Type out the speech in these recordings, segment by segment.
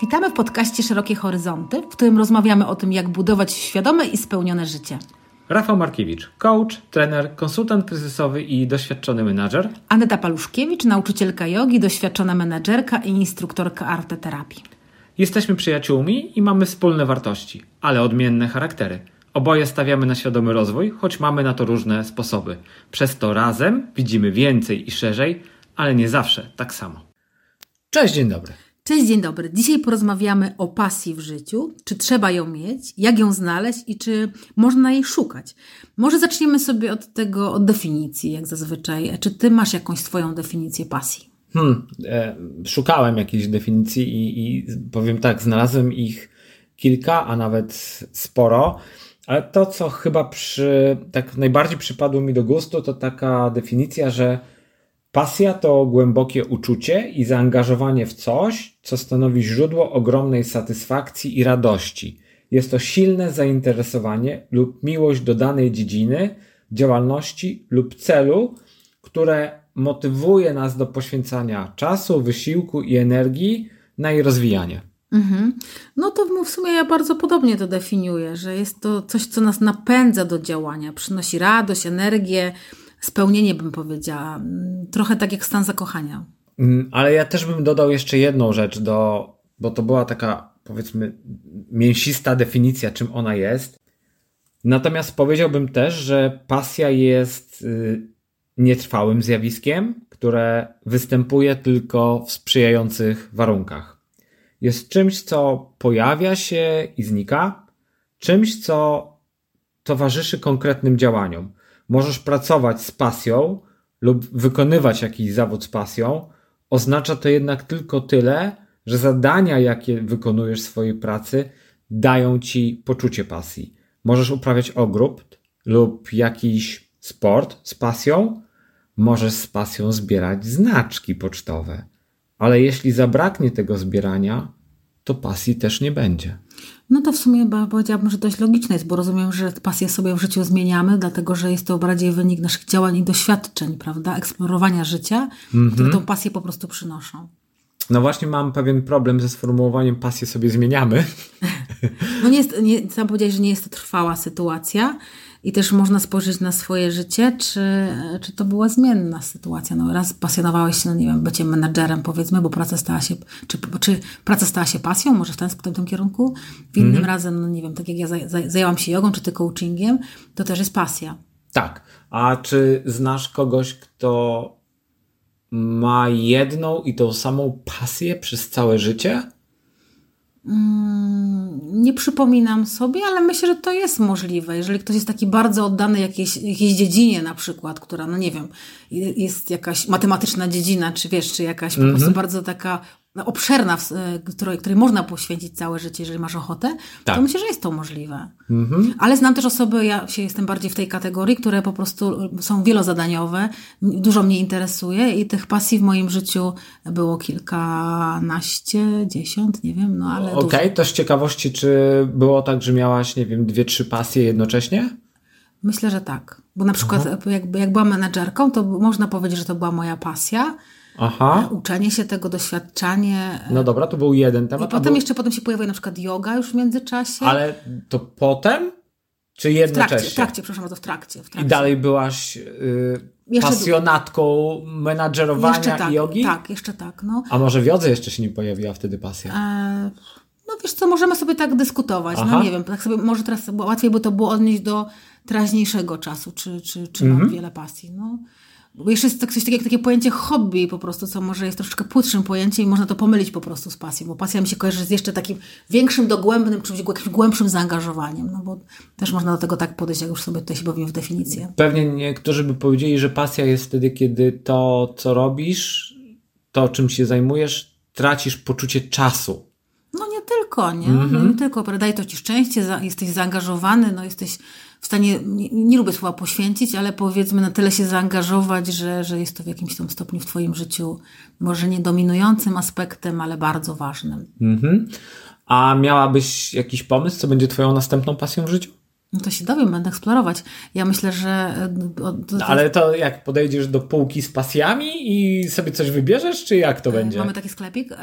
Witamy w podcaście Szerokie Horyzonty, w którym rozmawiamy o tym, jak budować świadome i spełnione życie. Rafał Markiewicz, coach, trener, konsultant kryzysowy i doświadczony menadżer. Aneta Paluszkiewicz, nauczycielka jogi, doświadczona menadżerka i instruktorka arteterapii. Jesteśmy przyjaciółmi i mamy wspólne wartości, ale odmienne charaktery. Oboje stawiamy na świadomy rozwój, choć mamy na to różne sposoby. Przez to razem widzimy więcej i szerzej, ale nie zawsze tak samo. Cześć, dzień dobry. Cześć, dzień dobry. Dzisiaj porozmawiamy o pasji w życiu. Czy trzeba ją mieć, jak ją znaleźć i czy można jej szukać. Może zaczniemy sobie od tego, od definicji, jak zazwyczaj. Czy ty masz jakąś swoją definicję pasji? Hmm, e, szukałem jakiejś definicji i, i powiem tak, znalazłem ich kilka, a nawet sporo. Ale to, co chyba przy, tak najbardziej przypadło mi do gustu, to taka definicja, że pasja to głębokie uczucie i zaangażowanie w coś, co stanowi źródło ogromnej satysfakcji i radości. Jest to silne zainteresowanie lub miłość do danej dziedziny, działalności lub celu, które motywuje nas do poświęcania czasu, wysiłku i energii na jej rozwijanie. Mhm. No to w sumie ja bardzo podobnie to definiuję, że jest to coś, co nas napędza do działania, przynosi radość, energię, spełnienie, bym powiedziała. Trochę tak jak stan zakochania. Mm, ale ja też bym dodał jeszcze jedną rzecz, do, bo to była taka, powiedzmy, mięsista definicja, czym ona jest. Natomiast powiedziałbym też, że pasja jest y, nietrwałym zjawiskiem, które występuje tylko w sprzyjających warunkach jest czymś, co pojawia się i znika, czymś, co towarzyszy konkretnym działaniom. Możesz pracować z pasją lub wykonywać jakiś zawód z pasją. Oznacza to jednak tylko tyle, że zadania, jakie wykonujesz w swojej pracy, dają ci poczucie pasji. Możesz uprawiać ogród lub jakiś sport z pasją, możesz z pasją zbierać znaczki pocztowe. Ale jeśli zabraknie tego zbierania, to pasji też nie będzie. No to w sumie powiedziałabym, że dość logiczne jest, bo rozumiem, że pasję sobie w życiu zmieniamy, dlatego że jest to bardziej wynik naszych działań i doświadczeń, prawda? Eksplorowania życia, mm -hmm. które tą pasję po prostu przynoszą. No właśnie mam pewien problem ze sformułowaniem pasję sobie zmieniamy. No nie jest, nie, sam powiedziałeś, że nie jest to trwała sytuacja, i też można spojrzeć na swoje życie, czy, czy to była zmienna sytuacja. No raz pasjonowałeś się, no nie wiem, byciem menadżerem powiedzmy, bo praca stała się, czy, czy praca stała się pasją, może w ten, w tym kierunku. W innym mm -hmm. razem, no nie wiem, tak jak ja zajęłam się jogą, czy ty coachingiem, to też jest pasja. Tak. A czy znasz kogoś, kto ma jedną i tą samą pasję przez całe życie? Mm, nie przypominam sobie, ale myślę, że to jest możliwe. Jeżeli ktoś jest taki bardzo oddany jakiejś, jakiejś dziedzinie na przykład, która, no nie wiem, jest jakaś matematyczna dziedzina, czy wiesz, czy jakaś mm -hmm. po prostu mhm. bardzo taka obszerna, e, której, której można poświęcić całe życie, jeżeli masz ochotę, tak. to myślę, że jest to możliwe. Mhm. Ale znam też osoby, ja się jestem bardziej w tej kategorii, które po prostu są wielozadaniowe, dużo mnie interesuje i tych pasji w moim życiu było kilkanaście, dziesiąt, nie wiem, no ale. Okej, okay, to z ciekawości, czy było tak, że miałaś, nie wiem, dwie, trzy pasje jednocześnie? Myślę, że tak. Bo na przykład, jak, jak byłam menedżerką, to można powiedzieć, że to była moja pasja Aha. Uczenie się tego, doświadczanie. No dobra, to był jeden temat. I potem jeszcze potem się pojawiła na przykład yoga już w międzyczasie. Ale to potem? Czy jednocześnie? W trakcie, w trakcie przepraszam bardzo, w trakcie, w trakcie. I dalej byłaś yy, pasjonatką menadżerowania jeszcze tak, i jogi? Tak, jeszcze tak. No. A może w jodze jeszcze się nie pojawiła wtedy pasja? E, no wiesz co, możemy sobie tak dyskutować. No Aha. No nie wiem, tak sobie może teraz łatwiej by to było odnieść do teraźniejszego czasu, czy, czy, czy mam mhm. wiele pasji. No. Bo jeszcze jest coś takiego jak takie pojęcie hobby po prostu, co może jest troszeczkę płytszym pojęciem i można to pomylić po prostu z pasją, bo pasja mi się kojarzy z jeszcze takim większym, dogłębnym, czymś jakimś głębszym zaangażowaniem, no bo też można do tego tak podejść, jak już sobie tutaj się bawimy w definicję. Pewnie niektórzy by powiedzieli, że pasja jest wtedy, kiedy to, co robisz, to czym się zajmujesz, tracisz poczucie czasu. No nie tylko, nie? Mm -hmm. no, nie tylko, daje to ci szczęście, jesteś zaangażowany, no jesteś w stanie, nie, nie lubię słowa poświęcić, ale powiedzmy na tyle się zaangażować, że, że jest to w jakimś tam stopniu w Twoim życiu może nie dominującym aspektem, ale bardzo ważnym. Mhm. A miałabyś jakiś pomysł, co będzie Twoją następną pasją w życiu? No to się dowiem, będę eksplorować. Ja myślę, że. e, No, ale to jak podejdziesz do półki z pasjami i sobie coś wybierzesz, czy jak to będzie? Mamy taki sklepik.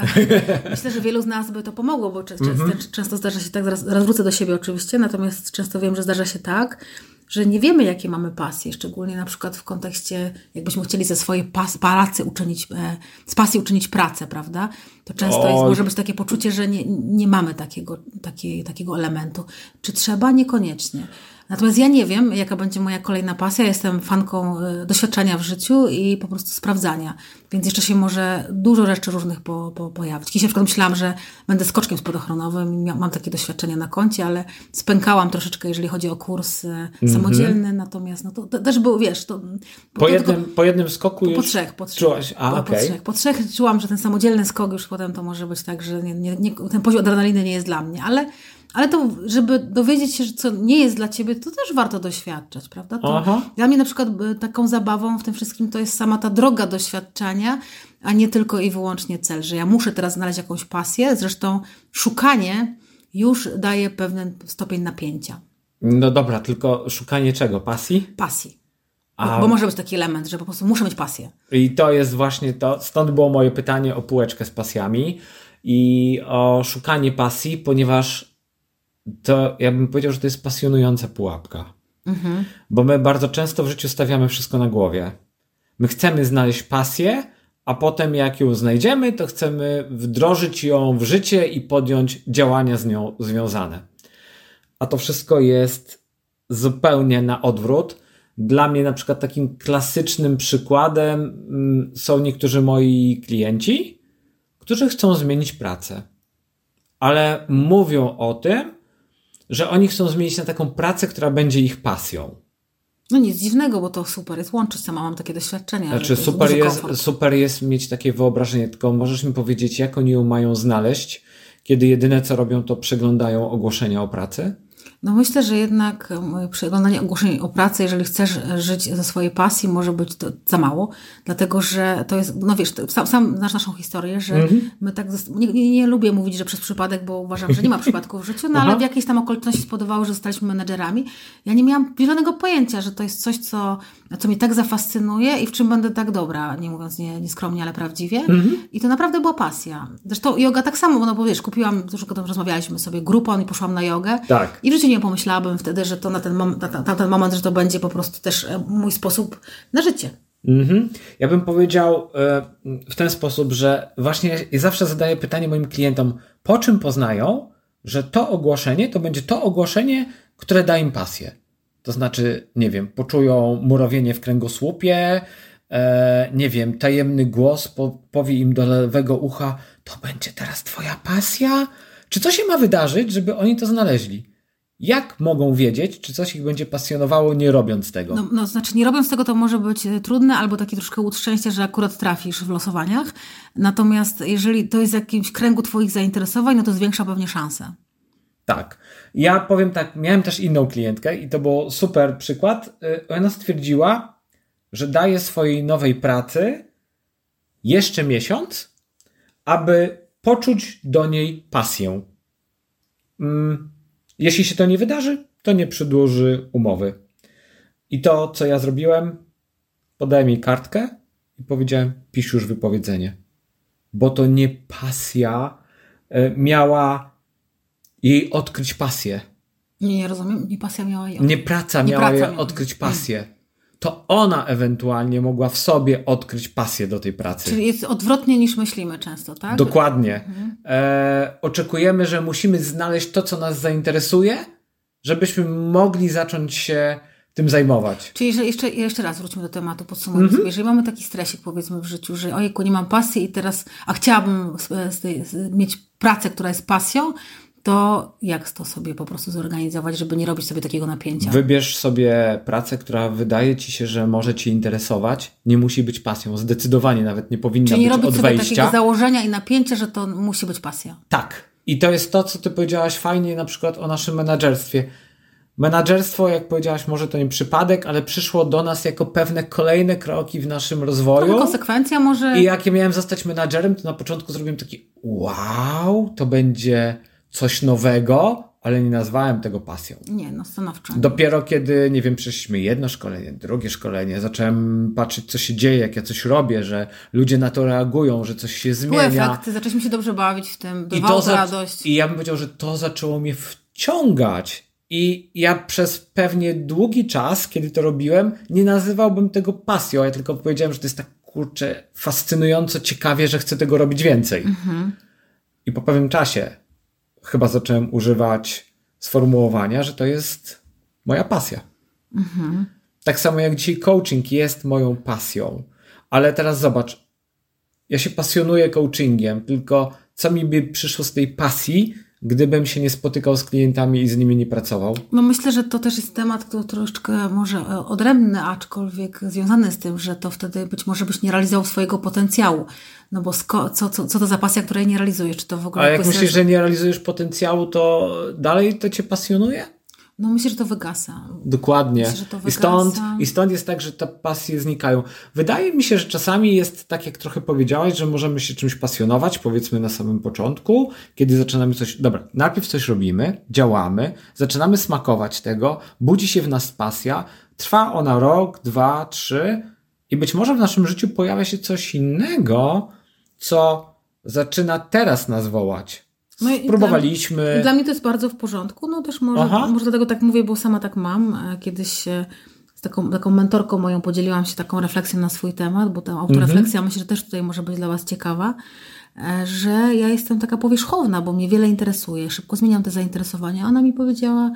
E, Myślę, że wielu z nas by to pomogło, bo często, Mhm. często zdarza się tak, zaraz, zaraz wrócę do siebie oczywiście, natomiast często wiem, że zdarza się tak, że nie wiemy, jakie mamy pasje, szczególnie na przykład w kontekście, jakbyśmy chcieli ze swojej pas, pracy uczynić, e, z pasji uczynić pracę, prawda? To często jest, może być takie poczucie, że nie, nie mamy takiego, takiej, takiego elementu. Czy trzeba? Niekoniecznie. Natomiast ja nie wiem, jaka będzie moja kolejna pasja. Jestem fanką e, doświadczenia w życiu i po prostu sprawdzania. Więc jeszcze się może dużo rzeczy różnych po, po, pojawić. Kiedyś na przykład myślałam, że będę skoczkiem spadochronowym. Mam takie doświadczenia na koncie, ale spękałam troszeczkę, jeżeli chodzi o kurs e, samodzielny. Natomiast no to, to też był, wiesz, to... Po to jednym, tylko- po jednym skoku po już trzech, po trzech. czułaś, a po, okej. po, trzech, po trzech czułam, że ten samodzielny skok już potem to może być tak, że nie, nie, nie, ten poziom adrenaliny nie jest dla mnie, ale, ale to, żeby dowiedzieć się, że co nie jest dla ciebie, to też warto doświadczać, prawda? To Aha. dla mnie na przykład y, taką zabawą w tym wszystkim to jest sama ta droga doświadczania, a nie tylko i wyłącznie cel, że ja muszę teraz znaleźć jakąś pasję, zresztą szukanie już daje pewien stopień napięcia, No dobra, tylko szukanie czego? Pasji? pasji. A- bo może być taki element, że po prostu muszę mieć pasję. I to jest właśnie to, stąd było moje pytanie o półeczkę z pasjami i o szukanie pasji, ponieważ to ja bym powiedział, że to jest pasjonująca pułapka. Bo my bardzo często w życiu stawiamy wszystko na głowie. My chcemy znaleźć pasję, a potem jak ją znajdziemy, to chcemy wdrożyć ją w życie i podjąć działania z nią związane. A to wszystko jest zupełnie na odwrót. Dla mnie na przykład takim klasycznym przykładem mm, są niektórzy moi klienci, którzy chcą zmienić pracę. Ale mówią o tym, że oni chcą zmienić na taką pracę, która będzie ich pasją. No nic dziwnego, bo to super jest łączyć. Sama mam takie doświadczenia. Znaczy to super jest, komfort. super jest mieć takie wyobrażenie, tylko możesz mi powiedzieć, jak oni ją mają znaleźć, kiedy jedyne co robią, to przeglądają ogłoszenia o pracy? No myślę, że jednak przeglądanie ogłoszeń o pracę, jeżeli chcesz e, żyć ze swojej pasji, może być to za mało, dlatego że to jest, no wiesz, sam, sam znasz naszą historię, że Mhm. my tak, nie, nie, nie lubię mówić, że przez przypadek, bo uważam, że nie ma przypadków w życiu, no ale w jakiejś tam okoliczności spodobało, że zostaliśmy menedżerami. Ja nie miałam zielonego pojęcia, że to jest coś, co, co mnie tak zafascynuje i w czym będę tak dobra, nie mówiąc nie, nieskromnie, ale prawdziwie. I to naprawdę była pasja. Zresztą yoga tak samo, no bo wiesz, kupiłam, już o tym rozmawialiśmy sobie, Groupon i poszłam na jogę. Tak. I w życiu nie pomyślałabym wtedy, że to na ten, mom- na, na ten moment, że to będzie po prostu też e, mój sposób na życie. Mhm. Ja bym powiedział e, w ten sposób, że właśnie zawsze zadaję pytanie moim klientom, po czym poznają, że to ogłoszenie to będzie to ogłoszenie, które da im pasję. To znaczy, nie wiem, poczują murawienie w kręgosłupie, e, nie wiem, tajemny głos po, powie im do lewego ucha, to będzie teraz twoja pasja? Czy co się ma wydarzyć, żeby oni to znaleźli? Jak mogą wiedzieć, czy coś ich będzie pasjonowało, nie robiąc tego? No, no znaczy, nie robiąc tego, to może być e, trudne, albo taki troszkę szczęścia, że akurat trafisz w losowaniach. Natomiast jeżeli to jest w jakimś kręgu Twoich zainteresowań, no to zwiększa pewnie szanse. Tak. Ja powiem tak, miałem też inną klientkę i to był super przykład. Y, Ona stwierdziła, że daje swojej nowej pracy jeszcze miesiąc, aby poczuć do niej pasję. Mm, Jeśli się to nie wydarzy, to nie przedłuży umowy. I to, co ja zrobiłem, podałem jej kartkę i powiedziałem: pisz już wypowiedzenie. Bo to nie pasja y, miała jej odkryć pasję. Nie, nie rozumiem, nie pasja miała ją. Nie praca Nie miała praca jej miała. odkryć pasję. To ona ewentualnie mogła w sobie odkryć pasję do tej pracy. Czyli jest odwrotnie niż myślimy często, tak? Dokładnie. E, oczekujemy, że musimy znaleźć to, co nas zainteresuje, żebyśmy mogli zacząć się tym zajmować. Czyli jeżeli jeszcze, jeszcze raz wróćmy do tematu, podsumujmy sobie. Jeżeli mamy taki stresik powiedzmy w życiu, że ojejku, nie mam pasji i teraz, a chciałabym z, mieć pracę, która jest pasją, to jak to sobie po prostu zorganizować, żeby nie robić sobie takiego napięcia? Wybierz sobie pracę, która wydaje ci się, że może cię interesować. Nie musi być pasją. Zdecydowanie nawet nie powinna Czyli nie być robić od wejścia. takiego założenia i napięcia, że to musi być pasja. Tak. I to jest to, co ty powiedziałaś fajnie na przykład o naszym menadżerstwie. Menadżerstwo, jak powiedziałaś, może to nie przypadek, ale przyszło do nas jako pewne kolejne kroki w naszym rozwoju. Trochę konsekwencja może... I jak ja miałem zostać menadżerem, to na początku zrobiłem taki wow, to będzie coś nowego, ale nie nazwałem tego pasją. Nie, no stanowczo. Dopiero kiedy, nie wiem, przeszliśmy jedno szkolenie, drugie szkolenie, zacząłem patrzeć, co się dzieje, jak ja coś robię, że ludzie na to reagują, że coś się zmienia. Były efekty, zaczęliśmy się dobrze bawić w tym, I to radość. I ja bym powiedział, że to zaczęło mnie wciągać. I ja przez pewnie długi czas, kiedy to robiłem, nie nazywałbym tego pasją, ja tylko powiedziałem, że to jest tak kurczę fascynująco ciekawie, że chcę tego robić więcej. Mhm. I po pewnym czasie chyba zacząłem używać sformułowania, że to jest moja pasja. Mhm. Tak samo jak dzisiaj coaching jest moją pasją. Ale teraz zobacz, ja się pasjonuję coachingiem, tylko co mi by przyszło z tej pasji, gdybym się nie spotykał z klientami i z nimi nie pracował? No myślę, że to też jest temat, który troszeczkę może e, odrębny, aczkolwiek związany z tym, że to wtedy być może byś nie realizował swojego potencjału. No bo sko- co, co, co to za pasja, której nie realizujesz? Czy to w ogóle A jak myślisz, że nie realizujesz potencjału, to dalej to cię pasjonuje? No myślę, że to wygasa. Dokładnie. Myślę, to wygasa. I, stąd, I stąd jest tak, że te pasje znikają. Wydaje mi się, że czasami jest tak, jak trochę powiedziałaś, że możemy się czymś pasjonować, powiedzmy na samym początku, kiedy zaczynamy coś. Dobra, najpierw coś robimy, działamy, zaczynamy smakować tego, budzi się w nas pasja, trwa ona rok, dwa, trzy i być może w naszym życiu pojawia się coś innego, co zaczyna teraz nas wołać no Próbowaliśmy. Dla, dla, mnie to jest bardzo w porządku. No też może, może dlatego tak mówię, bo sama tak mam. E, kiedyś z taką, taką mentorką moją podzieliłam się taką refleksją na swój temat, bo ta autorefleksja mhm. myślę, że też tutaj może być dla Was ciekawa, e, że ja jestem taka powierzchowna, bo mnie wiele interesuje, szybko zmieniam te zainteresowania. Ona mi powiedziała,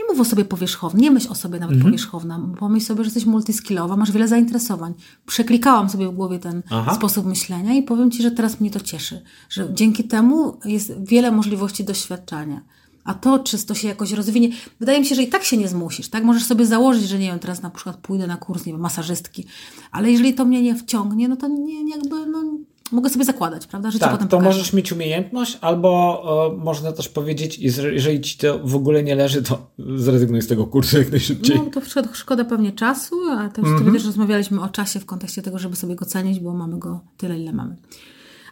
nie mów o sobie powierzchownie, nie myśl o sobie nawet mhm. powierzchowna. Pomyśl sobie, że jesteś multiskillowa, masz wiele zainteresowań. Przeklikałam sobie w głowie ten Aha. sposób myślenia i powiem Ci, że teraz mnie to cieszy, że dzięki temu jest wiele możliwości doświadczania. A to, czy to się jakoś rozwinie, wydaje mi się, że i tak się nie zmusisz, tak? Możesz sobie założyć, że nie wiem, teraz na przykład pójdę na kurs, nie wiem, masażystki, ale jeżeli to mnie nie wciągnie, no to nie, jakby, no, mogę sobie zakładać, prawda? Życie tak, potem to możesz mieć umiejętność, albo o, można też powiedzieć, jeżeli ci to w ogóle nie leży, to zrezygnuj z tego kursu jak najszybciej. No to szkoda, szkoda pewnie czasu, a też mm -hmm. też rozmawialiśmy o czasie w kontekście tego, żeby sobie go cenić, bo mamy go tyle, ile mamy.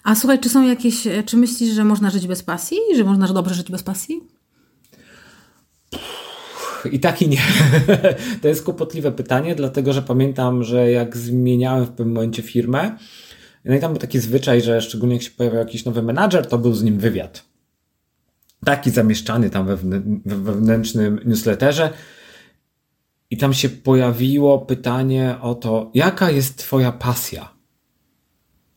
A słuchaj, czy są jakieś, czy myślisz, że można żyć bez pasji? Że można dobrze żyć bez pasji? I tak i nie. to jest kłopotliwe pytanie, dlatego że pamiętam, że jak zmieniałem w pewnym momencie firmę, no i tam był taki zwyczaj, że szczególnie jak się pojawiał jakiś nowy menadżer, to był z nim wywiad. Taki zamieszczany tam we wewnętrznym newsletterze. I tam się pojawiło pytanie o to, jaka jest twoja pasja?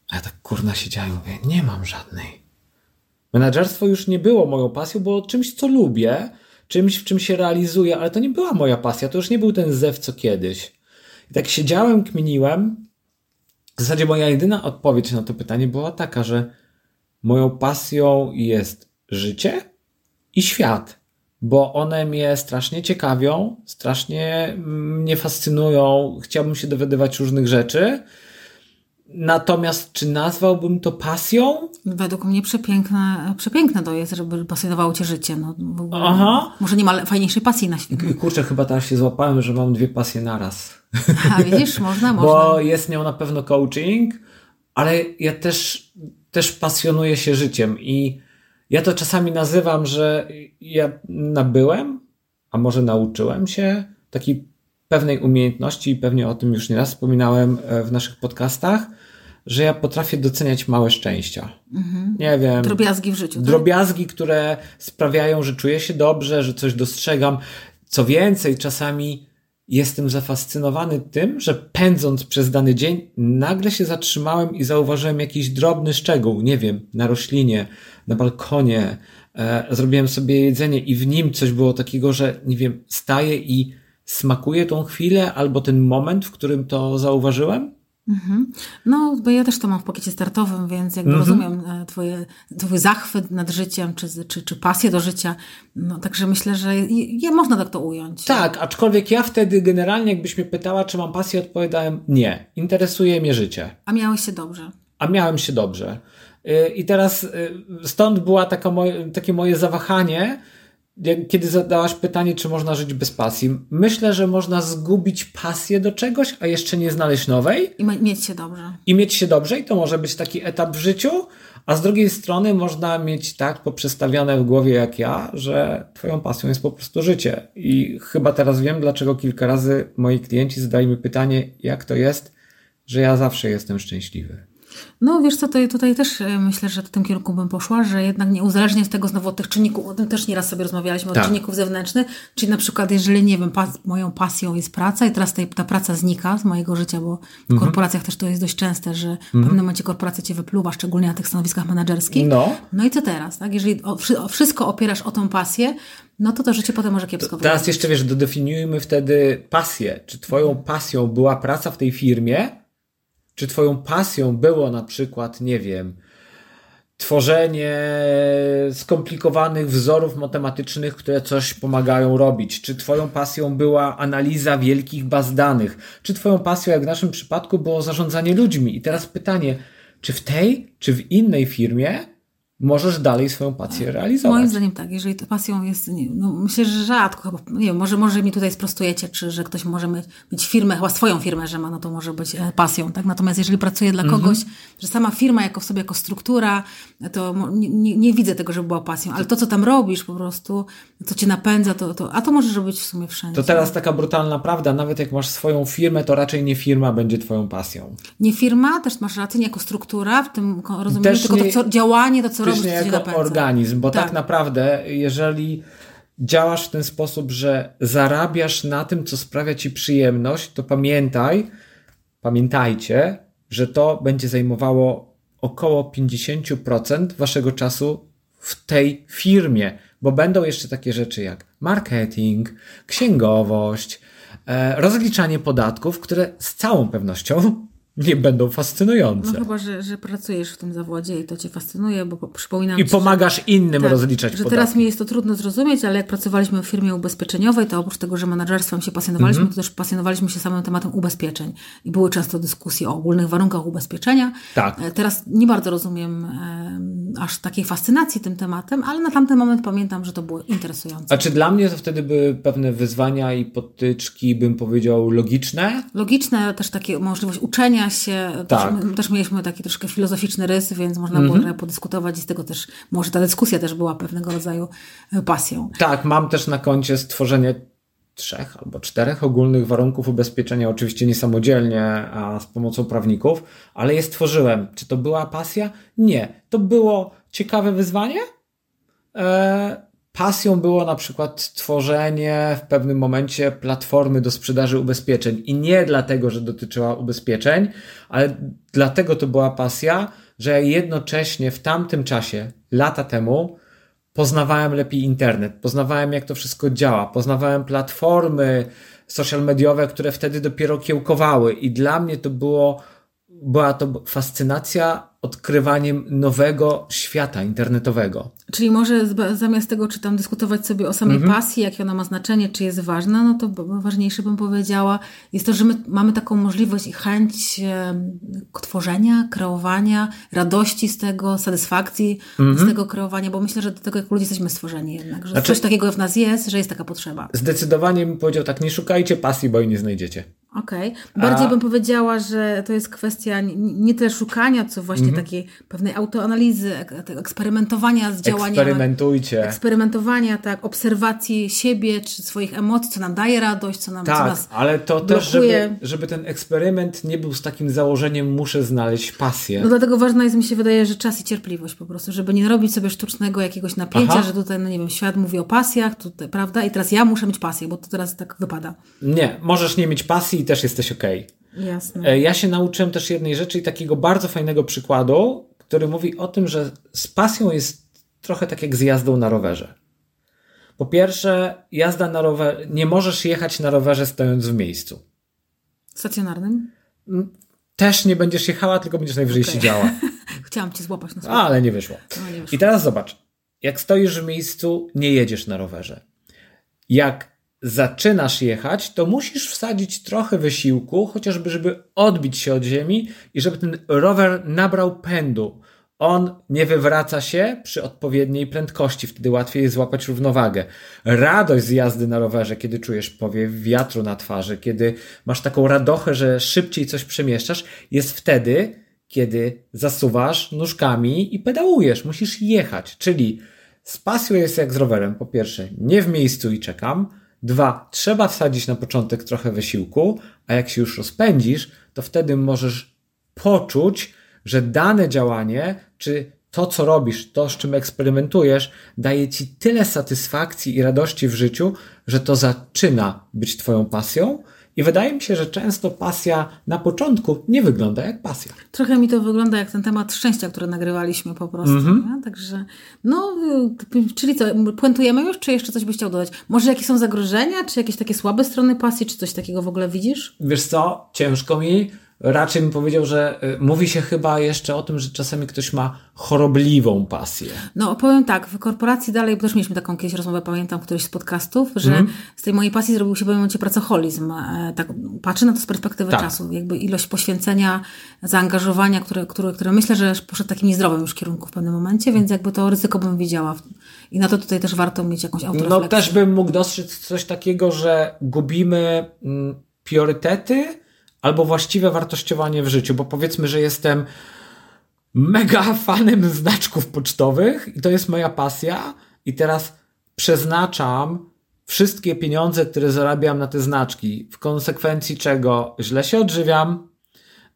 A ja tak kurna siedziałem i mówię, nie mam żadnej. Menadżerstwo już nie było moją pasją, było czymś, co lubię, czymś, w czym się realizuję, ale to nie była moja pasja, to już nie był ten zew, co kiedyś. I tak siedziałem, kminiłem w zasadzie moja jedyna odpowiedź na to pytanie była taka, że moją pasją jest życie i świat, bo one mnie strasznie ciekawią, strasznie mnie fascynują, chciałbym się dowiadywać różnych rzeczy Natomiast czy nazwałbym to pasją? Według mnie przepiękne, przepiękne to jest, żeby pasjonowało cię życie. No, Aha. Może nie ma fajniejszej pasji na świecie. Kurczę, chyba teraz się złapałem, że mam dwie pasje naraz. A widzisz, można, można. Bo jest nią na pewno coaching, ale ja też, też pasjonuję się życiem i ja to czasami nazywam, że ja nabyłem, a może nauczyłem się takiej pewnej umiejętności i pewnie o tym już nieraz wspominałem e, w naszych podcastach, że ja potrafię doceniać małe szczęścia. Mhm. Nie wiem. Drobiazgi w życiu. Tak? Drobiazgi, które sprawiają, że czuję się dobrze, że coś dostrzegam. Co więcej, czasami jestem zafascynowany tym, że pędząc przez dany dzień, nagle się zatrzymałem i zauważyłem jakiś drobny szczegół. Nie wiem, na roślinie, na balkonie. E, zrobiłem sobie jedzenie i w nim coś było takiego, że nie wiem, staję i smakuję tą chwilę albo ten moment, w którym to zauważyłem Mhm. No, bo ja też to mam w pakiecie startowym, więc jakby mhm. rozumiem e, twoje, twój zachwyt nad życiem, czy, czy, czy pasję do życia. No, także myślę, że je, można tak to ująć. Tak, aczkolwiek ja wtedy generalnie, jakbyś mnie pytała, czy mam pasję, odpowiadałem nie. Interesuje mnie życie. A miałeś się dobrze. A miałem się dobrze. Y, I teraz y, stąd była taka moje, takie moje zawahanie, kiedy zadałaś pytanie, czy można żyć bez pasji, myślę, że można zgubić pasję do czegoś, a jeszcze nie znaleźć nowej. I mieć się dobrze. I mieć się dobrze, i to może być taki etap w życiu, a z drugiej strony można mieć tak poprzestawione w głowie jak ja, że twoją pasją jest po prostu życie. I chyba teraz wiem, dlaczego kilka razy moi klienci zadają mi pytanie, jak to jest, że ja zawsze jestem szczęśliwy. No wiesz co, to tutaj też e, myślę, że w tym kierunku bym poszła, że jednak nie uzależniać tego znowu od tych czynników, o tym też nieraz sobie rozmawialiśmy, tak. od czynników zewnętrznych, czyli na przykład jeżeli, nie wiem, pas, moją pasją jest praca i teraz ta praca znika z mojego życia, bo w mhm. korporacjach też to jest dość częste, że w mhm. pewnym momencie korporacja cię wypluwa, szczególnie na tych stanowiskach menedżerskich. No. no i co teraz, tak? Jeżeli o, o wszystko opierasz o tą pasję, no to to życie potem może kiepsko wyglądać. Teraz jeszcze, wiesz, dodefiniujmy wtedy pasję. Czy twoją pasją była praca w tej firmie, czy Twoją pasją było na przykład, nie wiem, tworzenie skomplikowanych wzorów matematycznych, które coś pomagają robić? Czy Twoją pasją była analiza wielkich baz danych? Czy Twoją pasją, jak w naszym przypadku, było zarządzanie ludźmi? I teraz pytanie, czy w tej, czy w innej firmie możesz dalej swoją pasję realizować. Moim zdaniem tak, jeżeli to pasją jest, nie, no myślę, że rzadko, chyba, nie wiem, może, może mi tutaj sprostujecie, czy że ktoś może mieć firmę, chyba swoją firmę, że ma, no to może być e, pasją, tak? Natomiast jeżeli pracuje dla kogoś, mm -hmm. Że sama firma jako w sobie, jako struktura, to nie, nie, nie, widzę tego, żeby była pasją, ale to, co tam robisz po prostu, co cię napędza, to, to a to możesz robić w sumie wszędzie. To teraz taka brutalna prawda, nawet jak masz swoją firmę, to raczej nie firma będzie twoją pasją. Nie firma, też masz rację, nie jako struktura, w tym rozumieniu, tylko nie, to co, działanie, to co robisz, jako organizm, bo tak. tak naprawdę, jeżeli działasz w ten sposób, że zarabiasz na tym, co sprawia ci przyjemność, to pamiętaj, pamiętajcie, że to będzie zajmowało około 50% waszego czasu w tej firmie, bo będą jeszcze takie rzeczy jak marketing, księgowość, e, rozliczanie podatków, które z całą pewnością nie będą fascynujące. No chyba, że, że pracujesz w tym zawodzie i to cię fascynuje, bo przypominam I ci, pomagasz że, innym tak, rozliczać że teraz mi jest to trudno zrozumieć, ale jak pracowaliśmy w firmie ubezpieczeniowej, to oprócz tego, że menadżerstwem się pasjonowaliśmy, mm -hmm. to też pasjonowaliśmy się samym tematem ubezpieczeń. I były często dyskusje o ogólnych warunkach ubezpieczenia. Tak. E, teraz nie bardzo rozumiem e, aż takiej fascynacji tym tematem, ale na tamten moment pamiętam, że to było interesujące. A czy dla mnie to wtedy były pewne wyzwania i potyczki, bym powiedział, logiczne? Logiczne, też takie możliwość uczenia się. Tak. Też, też mieliśmy taki troszkę filozoficzny rys, więc można było mm -hmm. podyskutować i z tego też, może ta dyskusja też była pewnego rodzaju e, pasją. Tak, mam też na koncie stworzenie trzech albo czterech ogólnych warunków ubezpieczenia, oczywiście nie samodzielnie, a z pomocą prawników, ale je stworzyłem. Czy to była pasja? Nie. To było ciekawe wyzwanie. Eee, pasją było na przykład tworzenie w pewnym momencie platformy do sprzedaży ubezpieczeń. I nie dlatego, że dotyczyła ubezpieczeń, ale dlatego to była pasja, że jednocześnie w tamtym czasie, lata temu, poznawałem lepiej internet, poznawałem jak to wszystko działa, poznawałem platformy social mediowe, które wtedy dopiero kiełkowały i dla mnie to było, była to fascynacja odkrywaniem nowego świata internetowego. Czyli może zamiast tego, czy tam dyskutować sobie o samej mhm. pasji, jakie ona ma znaczenie, czy jest ważna, no to ważniejsze bym powiedziała, jest to, że my mamy taką możliwość i chęć tworzenia, kreowania, radości z tego, satysfakcji mhm. z tego kreowania, bo myślę, że do tego jak ludzie jesteśmy stworzeni jednak, że znaczy, coś takiego w nas jest, że jest taka potrzeba. Zdecydowanie bym powiedział tak, nie szukajcie pasji, bo jej nie znajdziecie. Okej. Okay. Bardziej A... bym powiedziała, że to jest kwestia nie tyle szukania, co właśnie mm -hmm. takiej pewnej autoanalizy, eksperymentowania z działaniami. Eksperymentujcie. Eksperymentowania, tak, obserwacji siebie czy swoich emocji, co nam daje radość, co nam tak, co ale to blokuje. też, żeby, żeby ten eksperyment nie był z takim założeniem, muszę znaleźć pasję. No dlatego ważna jest, mi się wydaje, że czas i cierpliwość po prostu, żeby nie robić sobie sztucznego jakiegoś napięcia, Aha. że tutaj, no nie wiem, świat mówi o pasjach, tutaj, prawda, i teraz ja muszę mieć pasję, bo to teraz tak wypada. Nie, możesz nie mieć pasji i też jesteś ok. Jasne. E, ja się nauczyłem też jednej rzeczy i takiego bardzo fajnego przykładu, który mówi o tym, że z pasją jest trochę tak jak z jazdą na rowerze. Po pierwsze, jazda na rowerze, nie możesz jechać na rowerze stojąc w miejscu. Stacjonarnym? Mm, też nie będziesz jechała, tylko będziesz najwyżej okay. siedziała. Chciałam cię złapać na słowo. Ale nie wyszło. No, nie wyszło. I teraz zobacz, jak stoisz w miejscu, nie jedziesz na rowerze. Jak zaczynasz jechać, to musisz wsadzić trochę wysiłku, chociażby żeby odbić się od ziemi i żeby ten rower nabrał pędu. on nie wywraca się przy odpowiedniej prędkości, wtedy łatwiej jest złapać równowagę. Radość z jazdy na rowerze, kiedy czujesz powiew wiatru na twarzy, kiedy masz taką radochę, że szybciej coś przemieszczasz, jest wtedy, kiedy zasuwasz nóżkami i pedałujesz, musisz jechać. Czyli z pasją jest jak z rowerem. Po pierwsze, nie w miejscu i czekam. Dwa, trzeba wsadzić na początek trochę wysiłku, a jak się już rozpędzisz, to wtedy możesz poczuć, że dane działanie, czy to, co robisz, to, z czym eksperymentujesz, daje ci tyle satysfakcji i radości w życiu, że to zaczyna być Twoją pasją. I wydaje mi się, że często pasja na początku nie wygląda jak pasja. Trochę mi to wygląda jak ten temat szczęścia, który nagrywaliśmy po prostu. Mm-hmm. Także, no, czyli co, puentujemy już, czy jeszcze coś byś chciał dodać? Może jakie są zagrożenia, czy jakieś takie słabe strony pasji, czy coś takiego w ogóle widzisz? Wiesz co, ciężko mi raczej bym powiedział, że y, mówi się chyba jeszcze o tym, że czasami ktoś ma chorobliwą pasję. No, powiem tak, w korporacji dalej, bo też mieliśmy taką kiedyś rozmowę, pamiętam, w którymś z podcastów, że mm. z tej mojej pasji zrobił się pewnym momencie pracoholizm. E, tak, patrzę na to z perspektywy tak. czasu. Jakby ilość poświęcenia, zaangażowania, które, które, które myślę, że poszedł takim niezdrowym już kierunku w pewnym momencie, więc jakby to ryzyko bym widziała. I na to tutaj też warto mieć jakąś autorefleksję. No też bym mógł dostrzec coś takiego, że gubimy mm, priorytety, albo właściwe wartościowanie w życiu, bo powiedzmy, że jestem mega fanem znaczków pocztowych i to jest moja pasja i teraz przeznaczam wszystkie pieniądze, które zarabiam na te znaczki, w konsekwencji czego źle się odżywiam,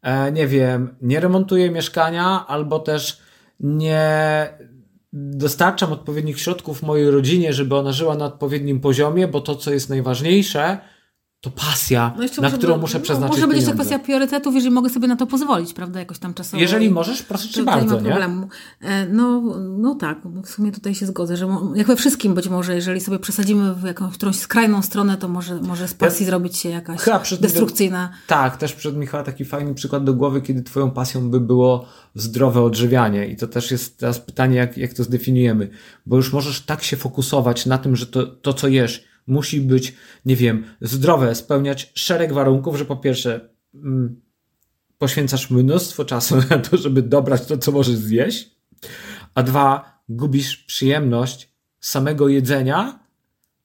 e, nie wiem, nie remontuję mieszkania albo też nie dostarczam odpowiednich środków mojej rodzinie, żeby ona żyła na odpowiednim poziomie, bo to, co jest najważniejsze, to pasja, no na którą muszę no, przeznaczyć Może być jeszcze kwestia priorytetów, jeżeli mogę sobie na to pozwolić, prawda, jakoś tam czasowo. Jeżeli możesz, proszę cię bardzo, nie ma problemu. E, no, no tak, w sumie tutaj się zgodzę, że jak we wszystkim być może, jeżeli sobie przesadzimy w jakąś którąś skrajną stronę, to może, może z pasji ja, zrobić się jakaś destrukcyjna. tak, też przed Michała taki fajny przykład do głowy, kiedy twoją pasją by było zdrowe odżywianie i to też jest teraz pytanie, jak, jak to zdefiniujemy, bo już możesz tak się fokusować na tym, że to, to co jesz, musi być, nie wiem, zdrowe, spełniać szereg warunków, że po pierwsze mm, poświęcasz mnóstwo czasu na to, żeby dobrać to, co możesz zjeść, a dwa, gubisz przyjemność samego jedzenia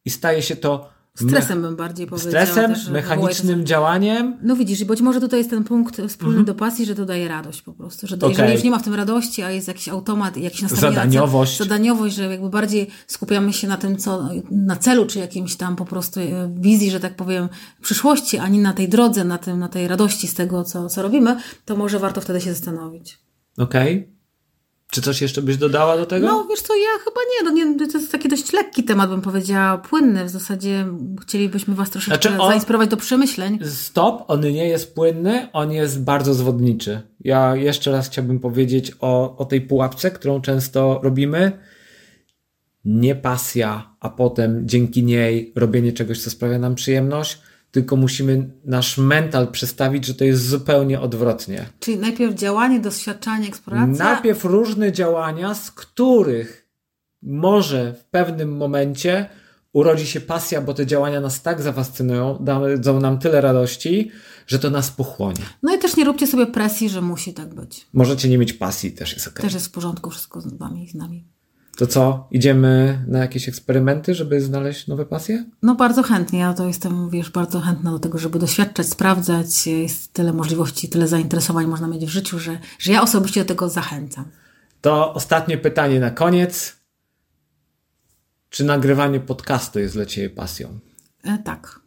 i staje się to Stresem bym bardziej powiedziała. Stresem, też, mechanicznym działaniem. No widzisz, być może tutaj jest ten punkt wspólny mm -hmm. do pasji, że to daje radość po prostu. Że to, okay. jeżeli już nie ma w tym radości, a jest jakiś automat, jakiś nastawienie zadaniowość. Na cel, zadaniowość, że jakby bardziej skupiamy się na tym, co na celu, czy jakimś tam po prostu e, wizji, że tak powiem, przyszłości, ani na tej drodze, na, tym, na tej radości z tego, co, co robimy, to może warto wtedy się zastanowić. Okej. Okay. Czy coś jeszcze byś dodała do tego? No, wiesz co, ja chyba nie. No, nie to jest taki dość lekki temat, bym powiedziała, płynny. W zasadzie chcielibyśmy Was troszeczkę znaczy on, zainspirować do przemyśleń. Stop, on nie jest płynny, on jest bardzo zwodniczy. Ja jeszcze raz chciałbym powiedzieć o, o tej pułapce, którą często robimy. Nie pasja, a potem dzięki niej robienie czegoś, co sprawia nam przyjemność tylko musimy nasz mental przestawić, że to jest zupełnie odwrotnie. Czyli najpierw działanie, doświadczanie, eksploracja? Najpierw różne działania, z których może w pewnym momencie urodzi się pasja, bo te działania nas tak zafascynują, dadzą nam tyle radości, że to nas pochłonie. No i też nie róbcie sobie presji, że musi tak być. Możecie nie mieć pasji, też jest ok. Też jest w porządku wszystko z wami i z nami. To co, idziemy na jakieś eksperymenty, żeby znaleźć nowe pasje? No bardzo chętnie. Ja to jestem, wiesz, bardzo chętna do tego, żeby doświadczać, sprawdzać. Jest tyle możliwości, tyle zainteresowań można mieć w życiu, że, że ja osobiście do tego zachęcam. To ostatnie pytanie na koniec. Czy nagrywanie podcastu jest dla Ciebie pasją? E, tak.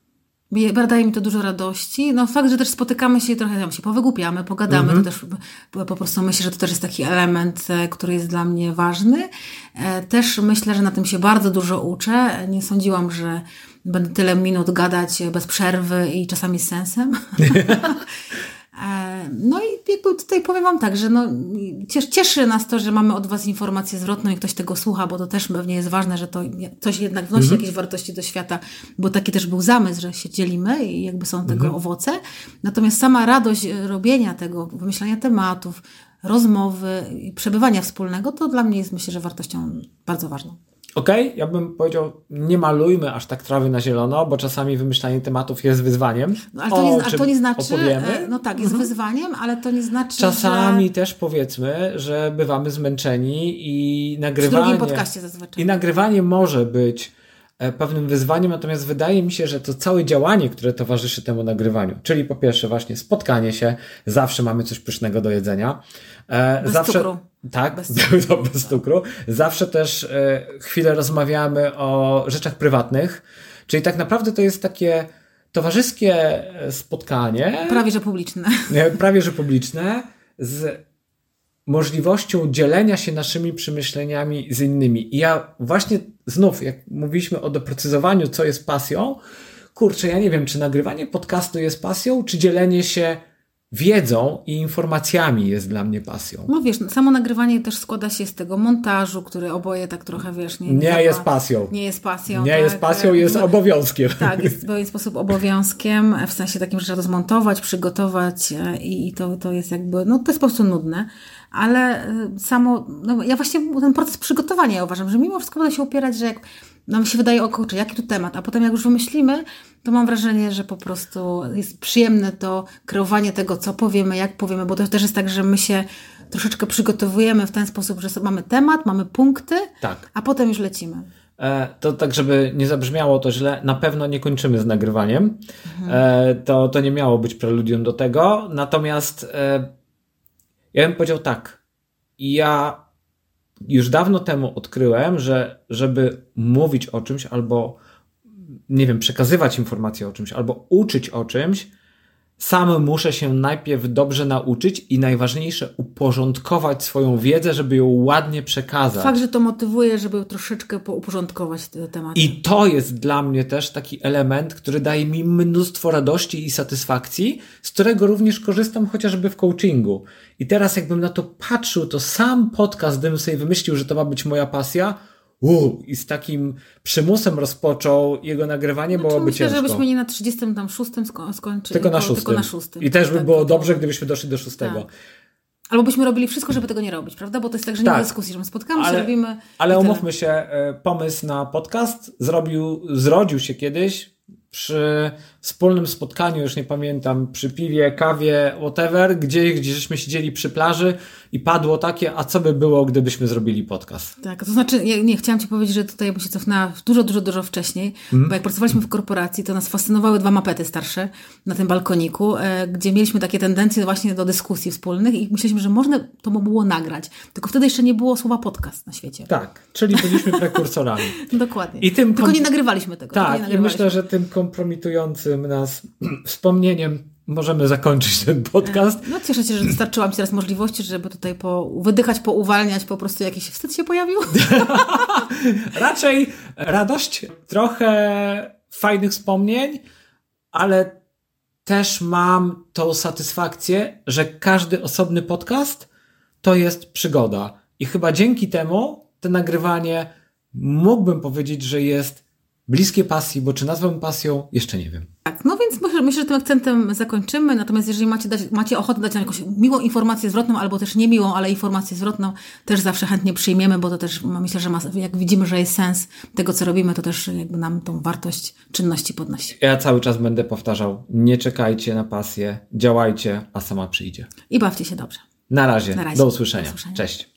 Daje mi to dużo radości. No fakt, że też spotykamy się trochę tam się powygłupiamy, pogadamy, mm -hmm. to też po prostu myślę, że to też jest taki element, e, który jest dla mnie ważny. E, też myślę, że na tym się bardzo dużo uczę. Nie sądziłam, że będę tyle minut gadać bez przerwy i czasami z sensem. E, no i jakby tutaj powiem Wam tak, że no, cieszy nas to, że mamy od Was informację zwrotną i ktoś tego słucha, bo to też pewnie jest ważne, że to coś jednak wnosi mhm. jakieś wartości do świata, bo taki też był zamysł, że się dzielimy i jakby są tego mhm. owoce. Natomiast sama radość robienia tego, wymyślania tematów, rozmowy i przebywania wspólnego, to dla mnie jest myślę, że wartością bardzo ważną. Okej, okay, ja bym powiedział, nie malujmy aż tak trawy na zielono, bo czasami wymyślanie tematów jest wyzwaniem. No, ale, to nie, ale to nie znaczy, opowiemy. E, no tak, jest mhm. wyzwaniem, ale to nie znaczy, Czasami że... też powiedzmy, że bywamy zmęczeni i nagrywanie... W drugim podcaście zazwyczaj. I nagrywanie może być pewnym wyzwaniem, natomiast wydaje mi się, że to całe działanie, które towarzyszy temu nagrywaniu, czyli po pierwsze właśnie spotkanie się, zawsze mamy coś pysznego do jedzenia. E, Bez zawsze, cukru. Tak, bez cukru. bez cukru. Zawsze też e, chwilę rozmawiamy o rzeczach prywatnych, czyli tak naprawdę to jest takie towarzyskie e, spotkanie. Prawie że publiczne. Prawie że publiczne z możliwością dzielenia się naszymi przemyśleniami z innymi. I ja właśnie znów, jak mówiliśmy o doprecyzowaniu, co jest pasją, kurczę, ja nie wiem, czy nagrywanie podcastu jest pasją, czy dzielenie się wiedzą i informacjami jest dla mnie pasją. No wiesz, samo nagrywanie też składa się z tego montażu, który oboje tak trochę, wiesz, nie, nie jest pasją. Nie jest pasją. Nie tak, jest pasją, jest no, obowiązkiem. Tak, jest w pewien sposób obowiązkiem, w sensie takim, że trzeba to zmontować, przygotować e, i, i to, to jest jakby, no to jest po prostu nudne ale e, samo, no ja właśnie ten proces przygotowania ja uważam, że mimo wszystko będę się opierać, że jak nam się wydaje, o kurczę, jaki tu temat, a potem jak już wymyślimy, to mam wrażenie, że po prostu jest przyjemne to kreowanie tego, co powiemy, jak powiemy, bo to też jest tak, że my się troszeczkę przygotowujemy w ten sposób, że mamy temat, mamy punkty, tak. a potem już lecimy. E, to tak, żeby nie zabrzmiało to źle, na pewno nie kończymy z nagrywaniem. Mhm. E, to, to nie miało być preludium do tego. Natomiast e, ja bym powiedział tak. Ja już dawno temu odkryłem, że żeby mówić o czymś albo, nie wiem, przekazywać informacje o czymś albo uczyć o czymś, sam muszę się najpierw dobrze nauczyć i najważniejsze uporządkować swoją wiedzę, żeby ją ładnie przekazać. Fakt, że to motywuje, żeby troszeczkę uporządkować te tematy. I to jest dla mnie też taki element, który daje mi mnóstwo radości i satysfakcji, z którego również korzystam chociażby w coachingu. I teraz jakbym na to patrzył, to sam podcast, gdybym sobie wymyślił, że to ma być moja pasja, Uu, i z takim przymusem rozpoczął jego nagrywanie, znaczy, byłoby myślę, ciężko. żebyśmy nie na 36 sko skończyli. Tylko na, szóstym. tylko na szóstym. I też by tak, było tak, dobrze, gdybyśmy doszli do szóstego. Tak. Albo byśmy robili wszystko, żeby tego nie robić, prawda? Bo to jest tak, że nie tak. ma dyskusji, że my spotkamy ale, się, robimy. Ale umówmy się, e, pomysł na podcast zrobił, zrodził się kiedyś przy wspólnym spotkaniu, już nie pamiętam, przy piwie, kawie, whatever, gdzie, gdzie żeśmy siedzieli przy plaży i padło takie, a co by było, gdybyśmy zrobili podcast? Tak, to znaczy, ja nie, chciałam Ci powiedzieć, że tutaj bym się cofnęła dużo, dużo, dużo wcześniej, mm. bo jak pracowaliśmy w korporacji, to nas fascynowały dwa mapety starsze na tym balkoniku, e, gdzie mieliśmy takie tendencje właśnie do dyskusji wspólnych i myśleliśmy, że można to było nagrać. Tylko wtedy jeszcze nie było słowa podcast na świecie. Tak, czyli byliśmy prekursorami. Dokładnie. I tym tylko nie nagrywaliśmy tego. Tak, nagrywaliśmy. i myślę, że tym kompromitującym nas wspomnieniem możemy zakończyć ten podcast. No cieszę się, że dostarczyłam Ci teraz możliwości, żeby tutaj po, wydychać, pouwalniać, po prostu jakiś wstyd się pojawił. Raczej radość, trochę fajnych wspomnień, ale też mam tą satysfakcję, że każdy osobny podcast to jest przygoda. I chyba dzięki temu to nagrywanie mógłbym powiedzieć, że jest bliskie pasji, bo czy nazwę pasją, jeszcze nie wiem. Tak, no więc myślę, myślę, że tym akcentem zakończymy. Natomiast jeżeli macie, dać, macie ochotę dać nam jakąś miłą informację zwrotną, albo też niemiłą, ale informację zwrotną, też zawsze chętnie przyjmiemy, bo to też myślę, że ma, jak widzimy, że jest sens tego, co robimy, to też jakby nam tą wartość czynności podnosi. Ja cały czas będę powtarzał, nie czekajcie na pasję, działajcie, a sama przyjdzie. I bawcie się dobrze. Na razie. Na razie. Do usłyszenia. Do usłyszenia. Cześć.